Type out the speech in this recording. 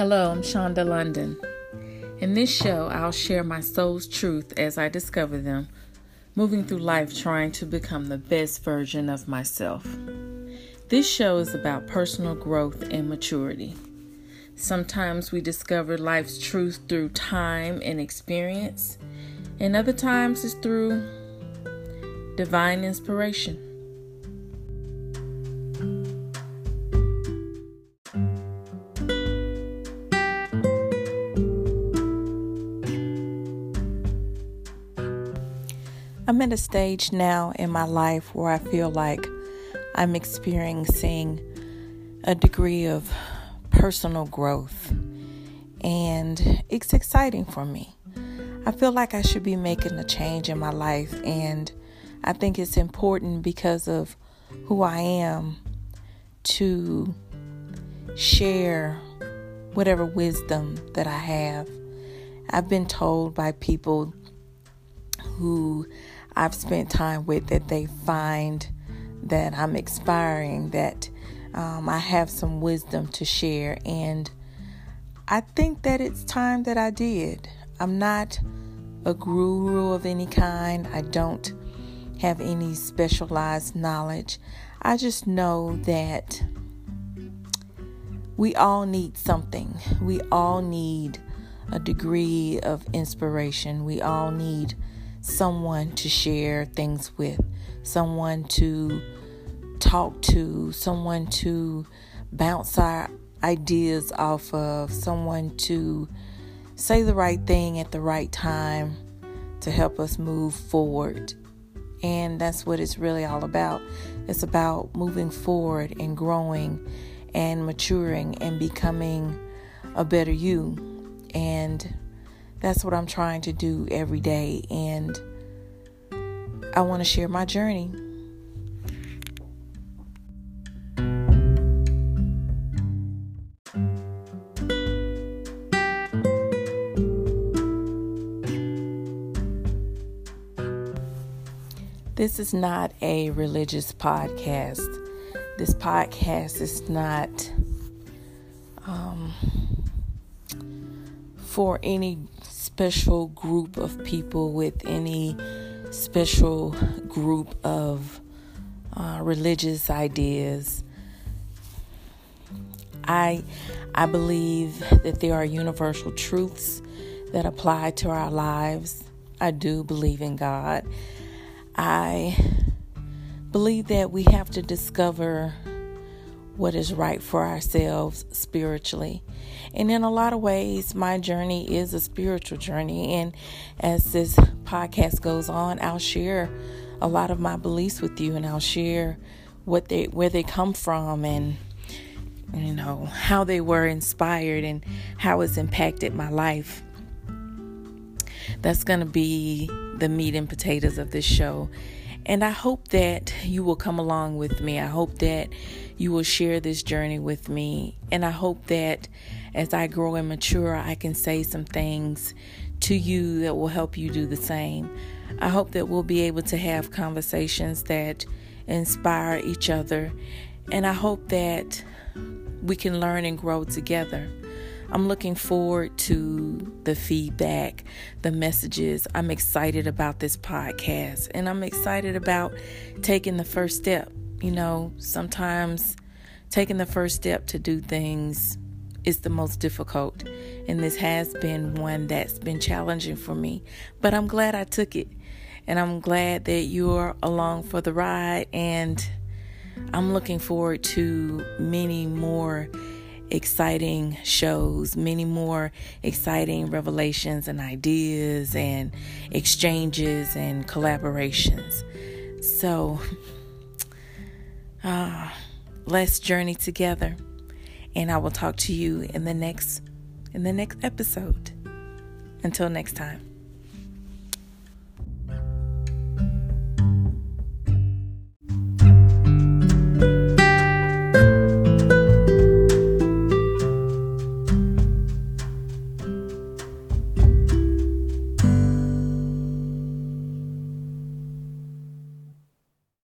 Hello, I'm Shonda London. In this show, I'll share my soul's truth as I discover them, moving through life trying to become the best version of myself. This show is about personal growth and maturity. Sometimes we discover life's truth through time and experience, and other times it's through divine inspiration. I'm at a stage now in my life where I feel like I'm experiencing a degree of personal growth, and it's exciting for me. I feel like I should be making a change in my life, and I think it's important because of who I am to share whatever wisdom that I have. I've been told by people who I've spent time with that they find that I'm expiring, that um, I have some wisdom to share. And I think that it's time that I did. I'm not a guru of any kind, I don't have any specialized knowledge. I just know that we all need something. We all need a degree of inspiration. We all need someone to share things with, someone to talk to, someone to bounce our ideas off of, someone to say the right thing at the right time to help us move forward. And that's what it's really all about. It's about moving forward and growing and maturing and becoming a better you. And that's what I'm trying to do every day. And I want to share my journey. This is not a religious podcast. This podcast is not um, for any special group of people with any special group of uh, religious ideas. I I believe that there are universal truths that apply to our lives. I do believe in God. I believe that we have to discover what is right for ourselves spiritually. And in a lot of ways, my journey is a spiritual journey. And as this podcast goes on, I'll share a lot of my beliefs with you and I'll share what they where they come from and you know how they were inspired and how it's impacted my life. That's going to be the meat and potatoes of this show. And I hope that you will come along with me. I hope that you will share this journey with me. And I hope that as I grow and mature, I can say some things to you that will help you do the same. I hope that we'll be able to have conversations that inspire each other. And I hope that we can learn and grow together. I'm looking forward to the feedback, the messages. I'm excited about this podcast and I'm excited about taking the first step. You know, sometimes taking the first step to do things is the most difficult. And this has been one that's been challenging for me. But I'm glad I took it. And I'm glad that you're along for the ride. And I'm looking forward to many more exciting shows, many more exciting revelations and ideas and exchanges and collaborations. So, uh, let's journey together. And I will talk to you in the next in the next episode. Until next time.